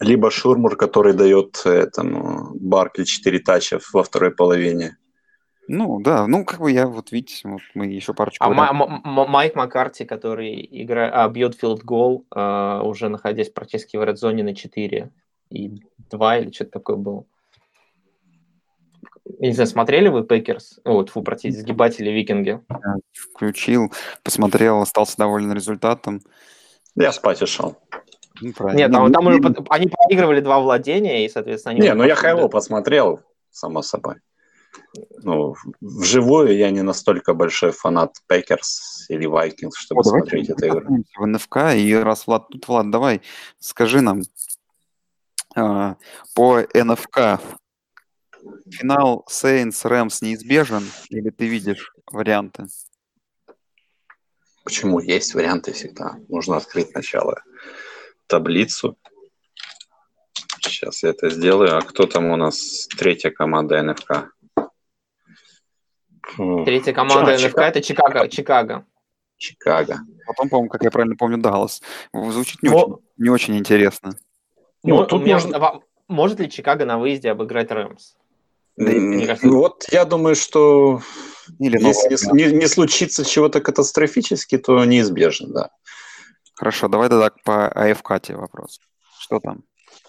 Либо Шурмур, который дает этому Баркли 4 тача во второй половине. Ну, да, ну, как бы я, вот видите, вот мы еще парочку А. Ма- Майк Маккарти, который игра... а, бьет филд гол, а, уже находясь практически в редзоне на 4 и 2 или что-то такое было. Я не знаю, смотрели вы Пекерс? Вот, фу, простите, сгибатели Викинги. включил, посмотрел, остался доволен результатом. Я спать ушел. Ну, правильно. Нет, Не, там, там уже под- они проигрывали два владения, и, соответственно, они... Не, ну я Хайло посмотрел, само собой. Ну, вживую я не настолько большой фанат Пекерс или Вайкингс, чтобы О, смотреть эту игру. в НФК, и раз Влад тут, Влад, давай, скажи нам а, по НФК финал Сейнтс Рэмс неизбежен, или ты видишь варианты? Почему? Есть варианты всегда. Нужно открыть сначала таблицу. Сейчас я это сделаю. А кто там у нас? Третья команда НФК. Третья команда Чикаго. НФК это Чикаго. Чикаго. Чикаго. Потом, по-моему, как я правильно помню, Даллас. Звучит не, Мо- очень, не очень интересно. Ну, тут меня- можно- Может ли Чикаго на выезде обыграть Рэмс? Да кажется- Вот я думаю, что Или если не- не случится чего-то катастрофически, то неизбежно, да. Хорошо, давай тогда по АФК тебе вопрос. Что там?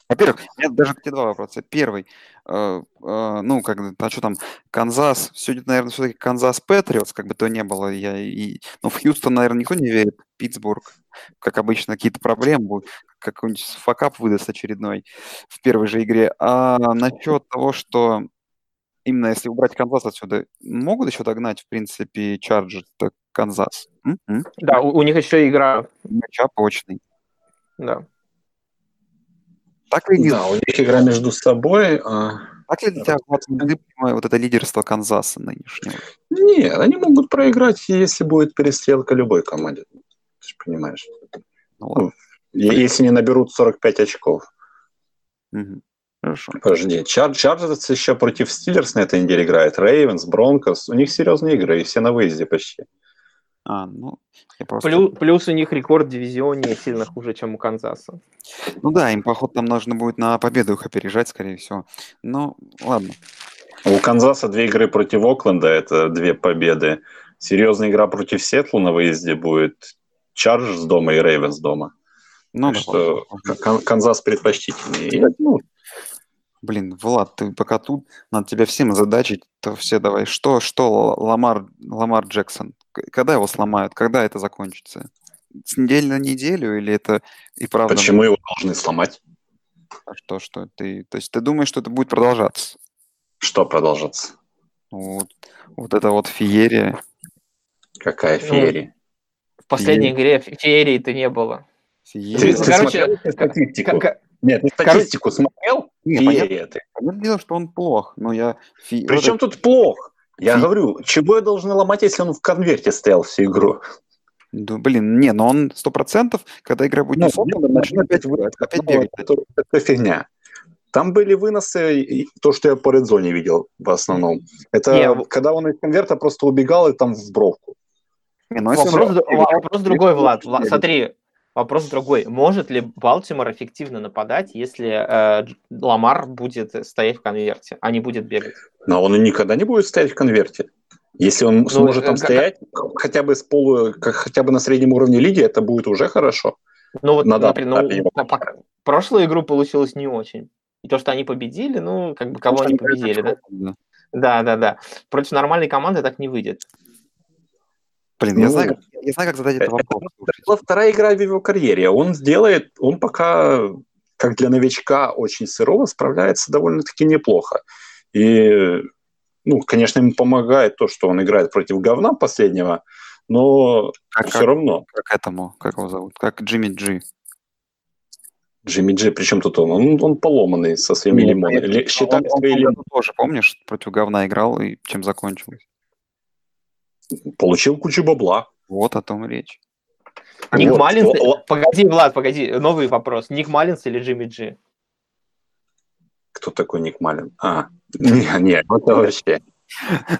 Во-первых, у меня даже тебе два вопроса. Первый, э, э, ну, как, бы, а что там, Канзас, сегодня, наверное, все-таки Канзас Патриотс, как бы то не было, я и, ну, в Хьюстон, наверное, никто не верит, Питтсбург, как обычно, какие-то проблемы будут, какой-нибудь fuckup выдаст очередной в первой же игре. А насчет того, что именно если убрать Канзас отсюда, могут еще догнать, в принципе, Чарджерс Канзас? Да, у, у них еще игра. Matchup очный. Да. Так ли, Да, у них игра между собой. а- так ли для тебя вот это лидерство Канзаса нынешнего? Нет, они могут проиграть, если будет перестрелка любой команде. Ты же понимаешь. Ну, ладно. Е- Если не наберут 45 очков. Мгм. Хорошо. Подожди, Чар Чарджерс еще против Стиллерс на этой неделе играет. Рейвенс, Бронкос. У них серьезные игры, и все на выезде почти. А, ну, я просто... Плюс, плюс у них рекорд дивизионе сильно хуже, чем у Канзаса. Ну да, им, походу, там нужно будет на победу их опережать, скорее всего. Ну, ладно. У Канзаса две игры против Окленда, это две победы. Серьезная игра против Сиэтла на выезде будет. Чарджерс дома и Рейвенс дома. Ну, Так да, что Канзас предпочтительнее. Ну, Блин, Влад, ты пока тут, надо тебя всем задачить, то все давай. Что, что Ламар, Ламар Джексон? Когда его сломают? Когда это закончится? С недели на неделю или это и правда? почему его должны сломать? А Что, что ты... То есть ты думаешь, что это будет продолжаться? Что продолжаться? Вот, вот это вот феерия. Какая Ну, феерия? В последней игре фе- феерии-то не было. Феерия. Ты, ну, ты короче, смотрел статистику? Нет, ты короче- статистику смотрел? Не, Феерия ты. Понятное дело, что он плох, но я... фе- Причем вот тут плохо? Я Фи- говорю, чего я должен ломать, если он в конверте стоял всю игру? да, блин, не, но он сто процентов, когда игра будет не с Оклендом, начнет опять, опять Ну, бегать. это, это фигня. Там были выносы, и то, что я по редзоне видел в основном. Это Не, когда он из конверта просто убегал и там в бровку. Не, ну, если Вопрос, он- д- во- вопрос другой, Влад. Влад, Смотри, вопрос другой. Может ли Балтимор эффективно нападать, если э, Ламар будет стоять в конверте, а не будет бегать? Но он никогда не будет стоять в конверте. Если он сможет э, там как- стоять хотя бы с полу, как, хотя бы на среднем уровне лиги, это будет уже хорошо. Ну вот, На данном например, ну, по- пока- прошлую игру получилось не очень. И то, что они победили, ну, как бы кого они победили, да? Да. Да, да, да. Против нормальной команды так не выйдет. Блин, я Ну, знаю, как- я знаю, как задать этот это вопрос. Это была вторая игра в его карьере. Он сделает, он пока, как для новичка, очень сырого, справляется довольно-таки неплохо. И, ну, конечно, ему помогает то, что он играет против говна последнего, но Как, все как, равно. как этому, как его зовут? Как Джимми Джи. Джимми Джи, причем тут он? Он, он поломанный со своими Нет, лимонами. нет, Ли- Он, он свои лимоны. году тоже, помнишь, против говна играл и чем закончилось? Получил кучу бабла. Вот о том речь. Ник Вот. Маллинс... Л- Погоди, Влад, погоди. Новый вопрос. Ник Маллинс или Джимми Джи? Кто такой Ник Малин? А, (laughs) не, не, это вообще.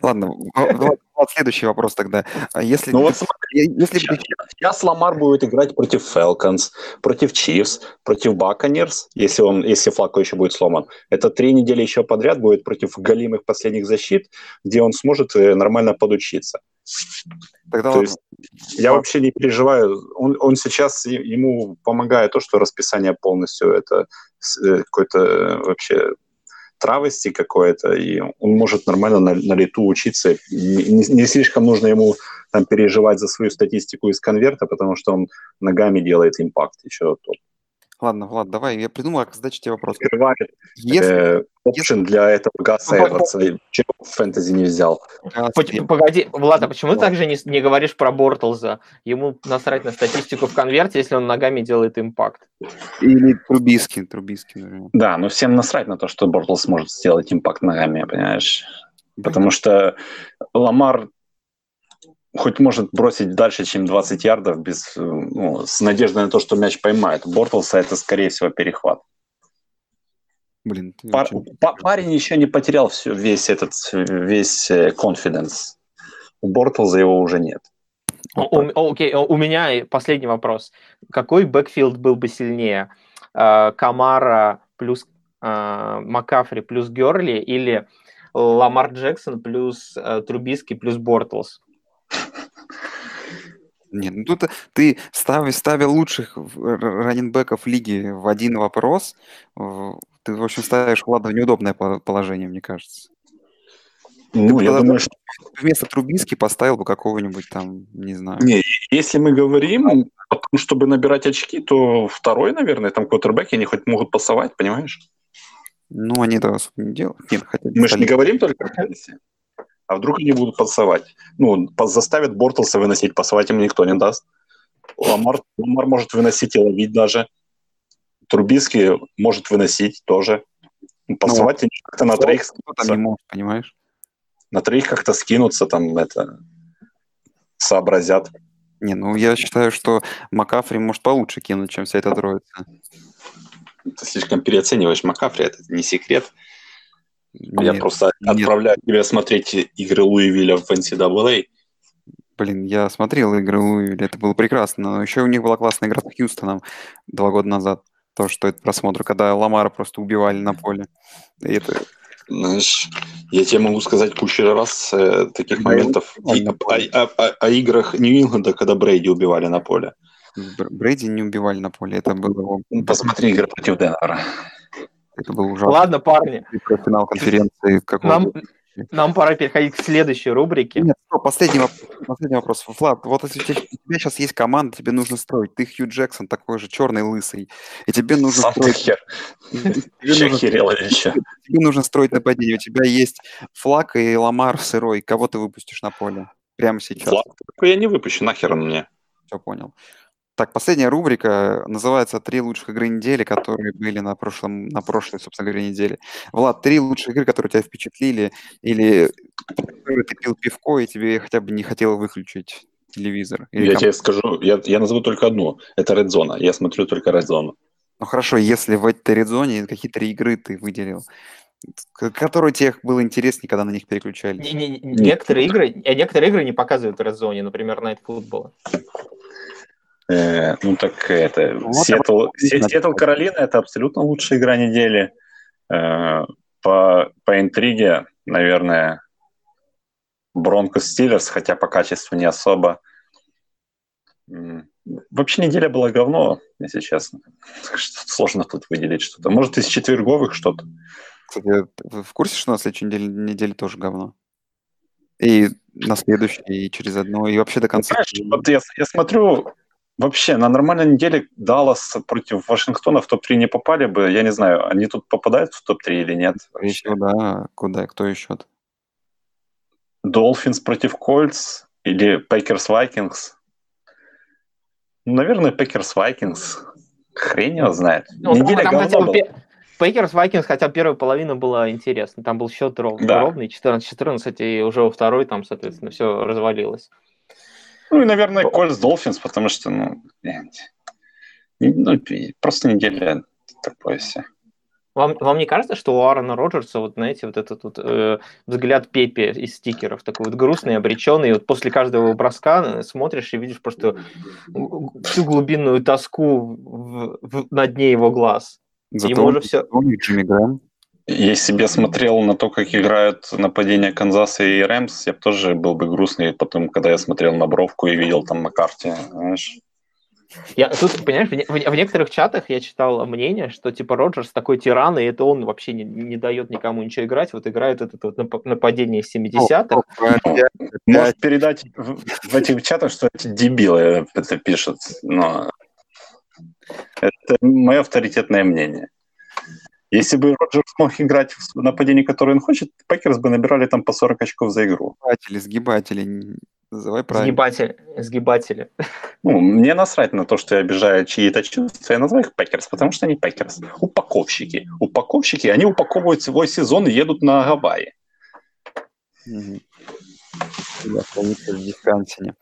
Ладно, Влад, следующий вопрос тогда. А Если, Ну вот смотри, если сейчас, сейчас Ламар будет играть против Falcons, против Chiefs, против Buccaneers, если, он, если Флако еще будет сломан. Это три недели еще подряд будет против галимых последних защит, где он сможет э, нормально подучиться. тогда То есть я вообще не переживаю. Он, он сейчас, ему помогает то, что расписание полностью это э, какой-то э, вообще травости какое-то, и он может нормально на, на лету учиться. Не, не- слишком нужно ему там переживать за свою статистику из конверта, потому что он ногами делает импакт еще. топ. Ладно, Влад, давай, я придумал, как задать тебе вопрос. Открывает Если э, опшен для этого Гаса Ну, по- Эдвардса. Чего в фэнтези не взял? Погоди, Влад, а почему ты также не, не говоришь про Бортлза? Ему насрать на статистику в конверте, если он ногами делает импакт. Или Трубиски, Трубиски, наверное. Да, но всем насрать на то, что Бортлс сможет сделать импакт ногами, понимаешь? Потому что Ламар хоть может бросить дальше, чем 20 ярдов, без, э, ну, с надеждой на то, что мяч поймает. Бортлса это, скорее всего, перехват. Блин, Пар- очень- па- парень еще не потерял всё- весь этот, весь confidence. У Бортлза его уже нет. О- у- Окей, у меня последний вопрос. Какой backfield был бы сильнее? Э, Камара плюс э, Маккафри плюс Герли или Ламар Джексон плюс э, Трубиски плюс Бортлс? Нет, ну тут ты ставя, ставя лучших р- раннингбеков лиги в один вопрос, ты, в общем, ставишь Влада в неудобное по- положение, мне кажется. Ну, я подожди. думаю, что Вместо Трубиски поставил бы какого-нибудь там, не знаю. Не, если мы говорим о том, чтобы набирать очки, то второй, наверное, там квотербеки, они хоть могут пасовать, понимаешь? Ну, они этого особо не делают. Нет, хотя Мы же не говорим только о фэнтези. А вдруг они будут пасовать? Ну, заставят Бортлса выносить, пасовать им никто не даст. Ламар, Ламар может выносить и ловить даже. Трубиски может выносить тоже. Пасовать они как-то на троих, не может, понимаешь? на троих как-то скинуться, там это сообразят. Не, ну я считаю, что Макафри может получше кинуть, чем вся эта троица. Ты слишком переоцениваешь Макафри, это не секрет. Я Нет, просто нет. отправляю тебя смотреть игры Луивилля в NCAA. Блин, я смотрел игры Луивилля, это было прекрасно. Но еще у них была классная игра с Хьюстоном два года назад. То, что это просмотр, когда Ламара просто убивали на поле. И это Знаешь, я тебе могу сказать кучу раз э, таких Да, моментов он и- о, о- о- о играх Нью-Ингланда, когда Брейди убивали на поле. Бр- Брейди не убивали на поле. Это было, Ну, Посмотри игры против Денвера. Это был ужасно. Ладно, парни, Финал конференции нам, нам пора переходить к следующей рубрике. Нет, стоп, последний вопрос. Последний вопрос. Влад, вот если у тебя, у тебя сейчас есть команда, тебе нужно строить. Ты Хью Джексон, такой же черный, лысый. И тебе нужно Сам строить... хер. тебе нужно- тебе нужно строить нападение. У тебя есть флаг и Ламар сырой. Кого ты выпустишь на поле? Прямо сейчас. Флаг я не выпущу, нахер он мне. Все понял. Так, последняя рубрика называется «Три лучших игры недели», которые были на, прошлом, на прошлой, собственно говоря, неделе. Влад, три лучших игры, которые тебя впечатлили, или которые ты пил пивко, и тебе хотя бы не хотел выключить телевизор. Или Я ком- тебе скажу, я, я назову только одну. Это Red Zone. Я смотрю только Red Zone. Ну хорошо, если в этой редзоне какие три игры ты выделил, которые тебе было интереснее, когда на них переключались? Не- не- не- Некоторые игры, некоторые игры не показывают в Red Zone, например, Night Football. Э, ну так это... Вот Сиэтл, Сиэтл Каролина это абсолютно лучшая игра недели. Э, по, по интриге, наверное, Бронкос Стиллерс, хотя по качеству не особо. Вообще неделя была говно, если честно. (laughs) Сложно тут выделить что-то. Может, из четверговых что-то. Кстати, вы в курсе, что на следующей неделе, неделе тоже говно? И на следующей, и через одну, и вообще до конца. Знаешь, вот я, я смотрю, вообще на нормальной неделе Даллас против Вашингтона в топ-3 не попали бы. Я не знаю, они тут попадают в топ-3 или нет. Всего, да. Куда? Кто еще? Долфинс против Колтс или Пекерс Вайкингс. Наверное, Пекерс Вайкингс. Хрень его знает. Ну, Неделя там говно хотя бы Пейкерс Вайкингс, хотя первая половина была интересна. Там был счет ров- Да. ровный, 14-14, и уже во второй там, соответственно, все развалилось. Ну и, наверное, Колтс Долфинс, потому что, ну, ну, просто неделя такое все. Вам, вам не кажется, что у Аарона Роджерса, вот знаете, вот этот вот э, взгляд Пепе из стикеров, такой вот грустный, обреченный, и вот после каждого броска э, смотришь и видишь просто всю глубинную тоску в, в, на дне его глаз. Зато Ему уже все... Джимми Грэм. Если бы я смотрел на то, как играют нападения Канзаса и Рэмс, я бы тоже был бы грустный потом, когда я смотрел на бровку и видел там Маккарти, знаешь. Я, тут, понимаешь, в, в, в некоторых чатах я читал мнение, что типа Роджерс такой тиран, и это он вообще не, не дает никому ничего играть, вот играет это вот нападение 70-х. Может передать в, в этих чатах, что эти дебилы это пишут, но это мое авторитетное мнение. Если бы Роджерс мог играть в нападении, которое он хочет, Пекерс бы набирали там по 40 очков за игру. Сгибатели, сгибатели. Называй правильно. Сгибатели. Сгибатели. Ну, мне насрать на то, что я обижаю чьи-то чувства, я называю их Пекерс, потому что они Пекерс. Упаковщики. Упаковщики, они упаковывают свой сезон и едут на Гавайи. Угу. Да, в Висконсине.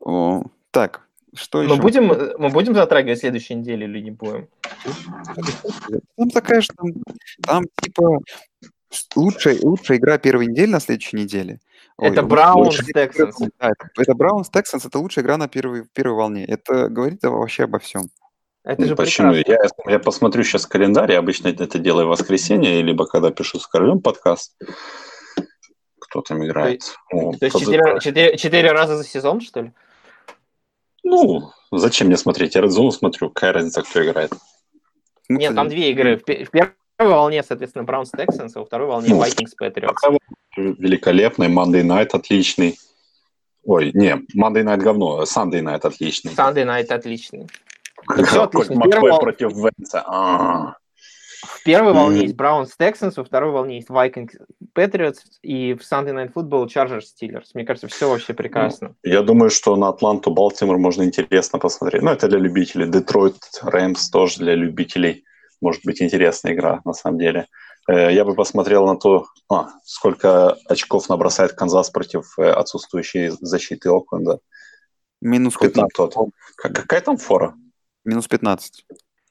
О, так, что мы еще? будем, мы будем затрагивать следующей неделе или не будем? Там такая же, там, там типа лучшая, лучшая игра первой недели на следующей неделе. Это Браунс. Да, это, это Браунс Texans, это лучшая игра на первой, первой волне. Это говорит вообще обо всем. Это же Почему? прекрасно. Я, я посмотрю сейчас календарь, я обычно это делаю в воскресенье, либо когда пишу с королем подкаст. Кто там играет? О, То есть четыре, четыре- четыре раза за сезон, что ли? Ну, зачем мне смотреть? Я Red Zone смотрю. Какая разница, кто играет? Нет, там две игры. В пе- в первой волне, соответственно, Браунс Texans, а во второй волне Ну, Vikings Patriots. Великолепный. Monday Night отличный. Ой, не, Monday Night говно, Sunday Night отличный. Sunday Night отличный. Кот отлично. Первого- против Венца. В первой волне Мгм. есть Браунс Texans, во второй волне есть Vikings Patriots, и в Sunday Night Football Chargers Steelers. Мне кажется, все вообще прекрасно. Я думаю, что на Атланту, Балтимор можно интересно посмотреть. Ну, это для любителей. Детройт, Рэмс тоже для любителей. Может быть, интересная игра, на самом деле. Э, Я бы посмотрел на то, а, сколько очков набросает Канзас против э, отсутствующей защиты Окленда. Минус Какой там 15. тот? Как- Какая там фора? Минус 15.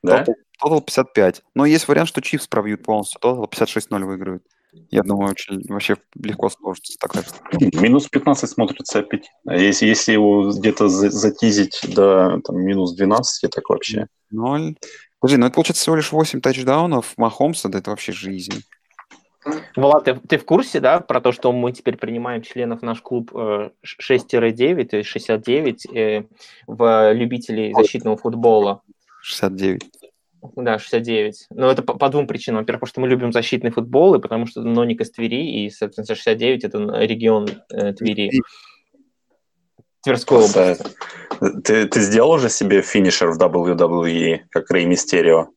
Да? Тотал 55. Но есть вариант, что Чивс пробьют полностью. Тотал 56-0 выиграют. Я думаю, очень вообще легко сложится такая. (laughs) Минус 15 смотрится аппетитно. Если, если его где-то за- затизить до там, минус 12, так вообще. 0. Подожди, ну это получается всего лишь 8 тачдаунов Махомса, да это вообще жизнь. Влад, ты, ты в курсе, да, про то, что мы теперь принимаем членов наш клуб э, 6-9, то есть 69, э, в любителей защитного футбола? 69. Да, 69. Но это по, по двум причинам. Во-первых, потому что мы любим защитный футбол, и потому что Ноник из Твери, и, соответственно, 69 – это регион э, Твери. Тверской области. Ты, ты сделал уже себе финишер в WWE, как Рей Мистерио?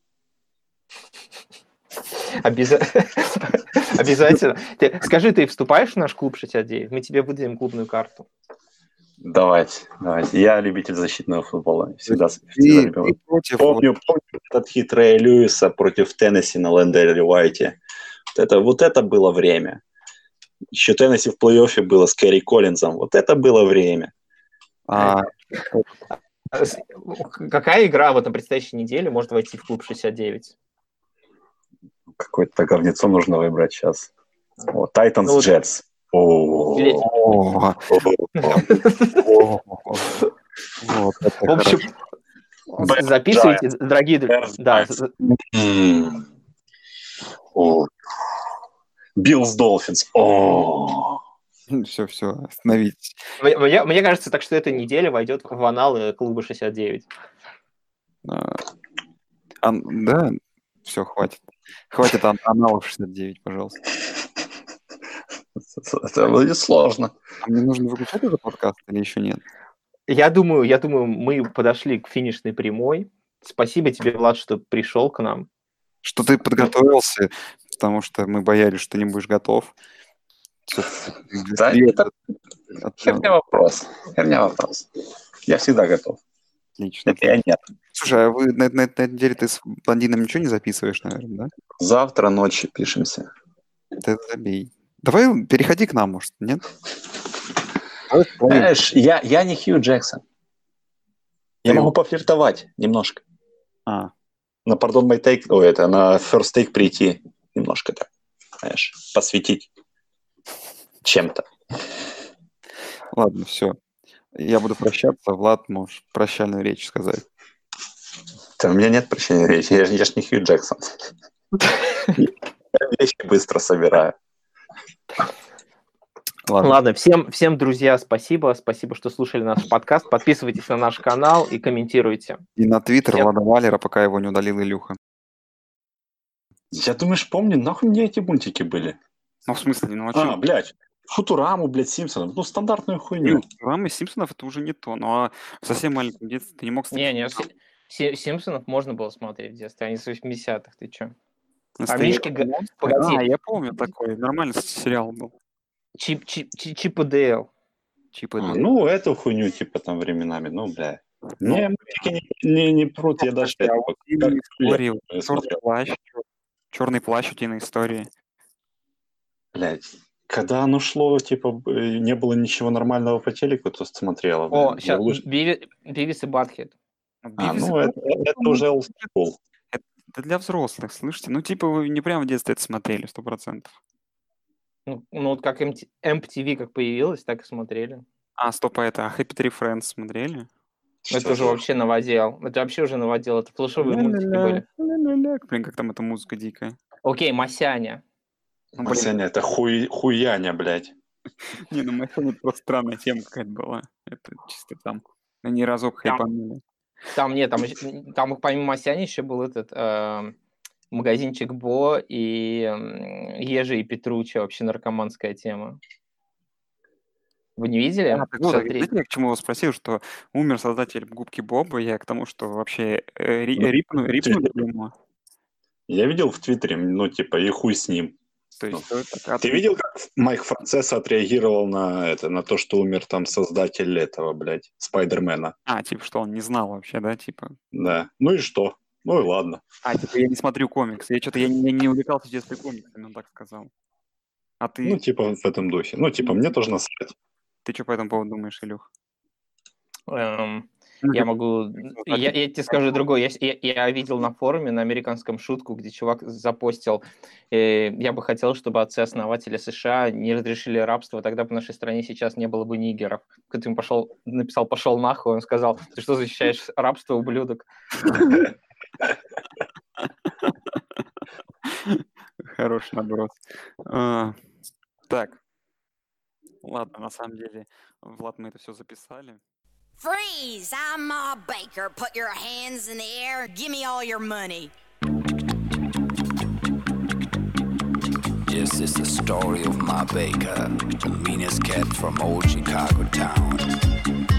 Обяза- (laughs) Обязательно. Скажи, ты вступаешь в наш клуб 69? Мы тебе выдадим клубную карту. Давайте, давайте. Я любитель защитного футбола. Всегда, И, всегда любил. и против Помню, помню этот хит Рэя Льюиса против Теннесси на Лэнделе Уайте. Вот это, вот это было время. Еще Теннесси в плей-оффе было с Кэрри Коллинзом. Вот это было время. а, А с- Какая игра вот на предстоящей неделе может войти в клуб 69? Какое-то говнецо нужно выбрать сейчас. О, Titans Ну В общем, записывайте, дорогие друзья. Биллс Долфинс. Все, все, остановитесь. мне, мне- кажется, так что эта неделя войдет в аналы клуба 69. А, да, все, хватит. Хватит ан- аналов 69, пожалуйста. (laughs) Это будет сложно. А мне нужно выключать этот подкаст или еще нет? Я думаю, я думаю, мы подошли к финишной прямой. Спасибо тебе, Влад, что пришел к нам. Что ты подготовился, потому что мы боялись, что ты не будешь готов. Да, это херня вопрос. Херня вопрос. Я всегда готов. Отлично. Это я нет. Слушай, а вы на, на этой неделе ты с блондином ничего не записываешь, наверное, да? Завтра ночью пишемся. Ты забей. Давай переходи к нам, может, нет? Знаешь, я, я не Хью Джексон. Я могу пофлиртовать немножко. А, на Pardon My Take, ой, это на First Take прийти немножко так, знаешь, посвятить чем-то. Ладно, все. Я буду прощаться. Влад, можешь прощальную речь сказать. Да, у меня нет прощения речи, я, же- я ж не Хью Джексон. (laughs) Я вещи быстро собираю. Ладно. Ладно, всем, всем, друзья, спасибо. Спасибо, что слушали наш подкаст. Подписывайтесь на наш канал и комментируйте. И на Твиттер Всем- Влада Валера, пока его не удалил Илюха. Я думаешь, помню, нахуй мне эти мультики были? Ну, в смысле, ну а А, что? блядь, Футураму, блядь, Симпсонов, ну, стандартную хуйню. Рама Симпсонов это уже не то. Ну, а в совсем маленьком детстве ты не мог... Не, не, Си- Си- Симпсонов можно было смотреть в детстве, они с 80-х, ты чё? А Настоящий Га- монстр? погоди. А, я помню такой. Нормальный сериал был. Чип, Чип, Чип, Чип и Дейл. Чип и А, Дейл. ну, эту хуйню, типа, там временами, ну, бля. Не, мультики не, не, не прут, я даже... а это, вот не черный плащ, черный плащ утиной истории. Блядь, когда оно шло, типа, э, не было ничего нормального по телеку, то смотрела. О, блин. сейчас, Лучше- Бивис и Батхед. А, Бивис и ну, это, это ну, уже old Это для взрослых, слышите? Ну, типа, вы не прямо в детстве это смотрели, сто процентов. Ну, ну, вот как MT MTV как появилась, так и смотрели. А, стоп, а это а Happy Tree Friends смотрели? это Что уже за- вообще наводил. Это вообще уже наводил. Это флешовые мультики были. Блин, как там эта музыка дикая. Окей, Масяня. Ну, Масяня, это хуй, хуяня, блядь. не, ну Масяня это просто странная тема какая-то была. Это чисто там. Они разок хайпанули. Там нет, там, там помимо Масяни еще был этот эм, магазинчик Бо и м, Ежи и Петручи, вообще наркоманская тема. Вы не видели? А, так вот, Смотри. знаете, я к чему его спросил, что умер создатель губки Боба, я к тому, что вообще э, ри- рипну- рипнули ему. Я видел в Твиттере, ну, типа, и хуй с ним. То есть, что это- Ты видел, как Майк Францесс отреагировал на это, на то, что умер там создатель этого, блядь, Спайдермена? А, типа, что он не знал вообще, да, типа. Да. Ну и что? Ну и ладно. А, типа, я не смотрю комиксы. Я что-то я не, не увлекался в детстве комиксами, он так сказал. А ты, Ну, типа, в этом духе. Ну, типа, мне тоже насрать. ты что по этому поводу думаешь, Илюх? Эм, Ну, Я могу... Я, я тебе скажу другое. Я, я- я видел на форуме на американском шутку, где чувак запостил, э, я бы хотел, чтобы отцы-основатели США не разрешили рабство, тогда бы в нашей стране сейчас не было бы нигеров. Кто-то ему пошел, написал «пошел нахуй», он сказал, ты что защищаешь рабство, ублюдок? Хороший наброс. А, так. Ладно, на самом деле, Влад, мы это все записали. Freeze! I'm Ma Baker. Put your hands in the air give me all your money. This is the story of my baker, the meanest cat from old Chicago town.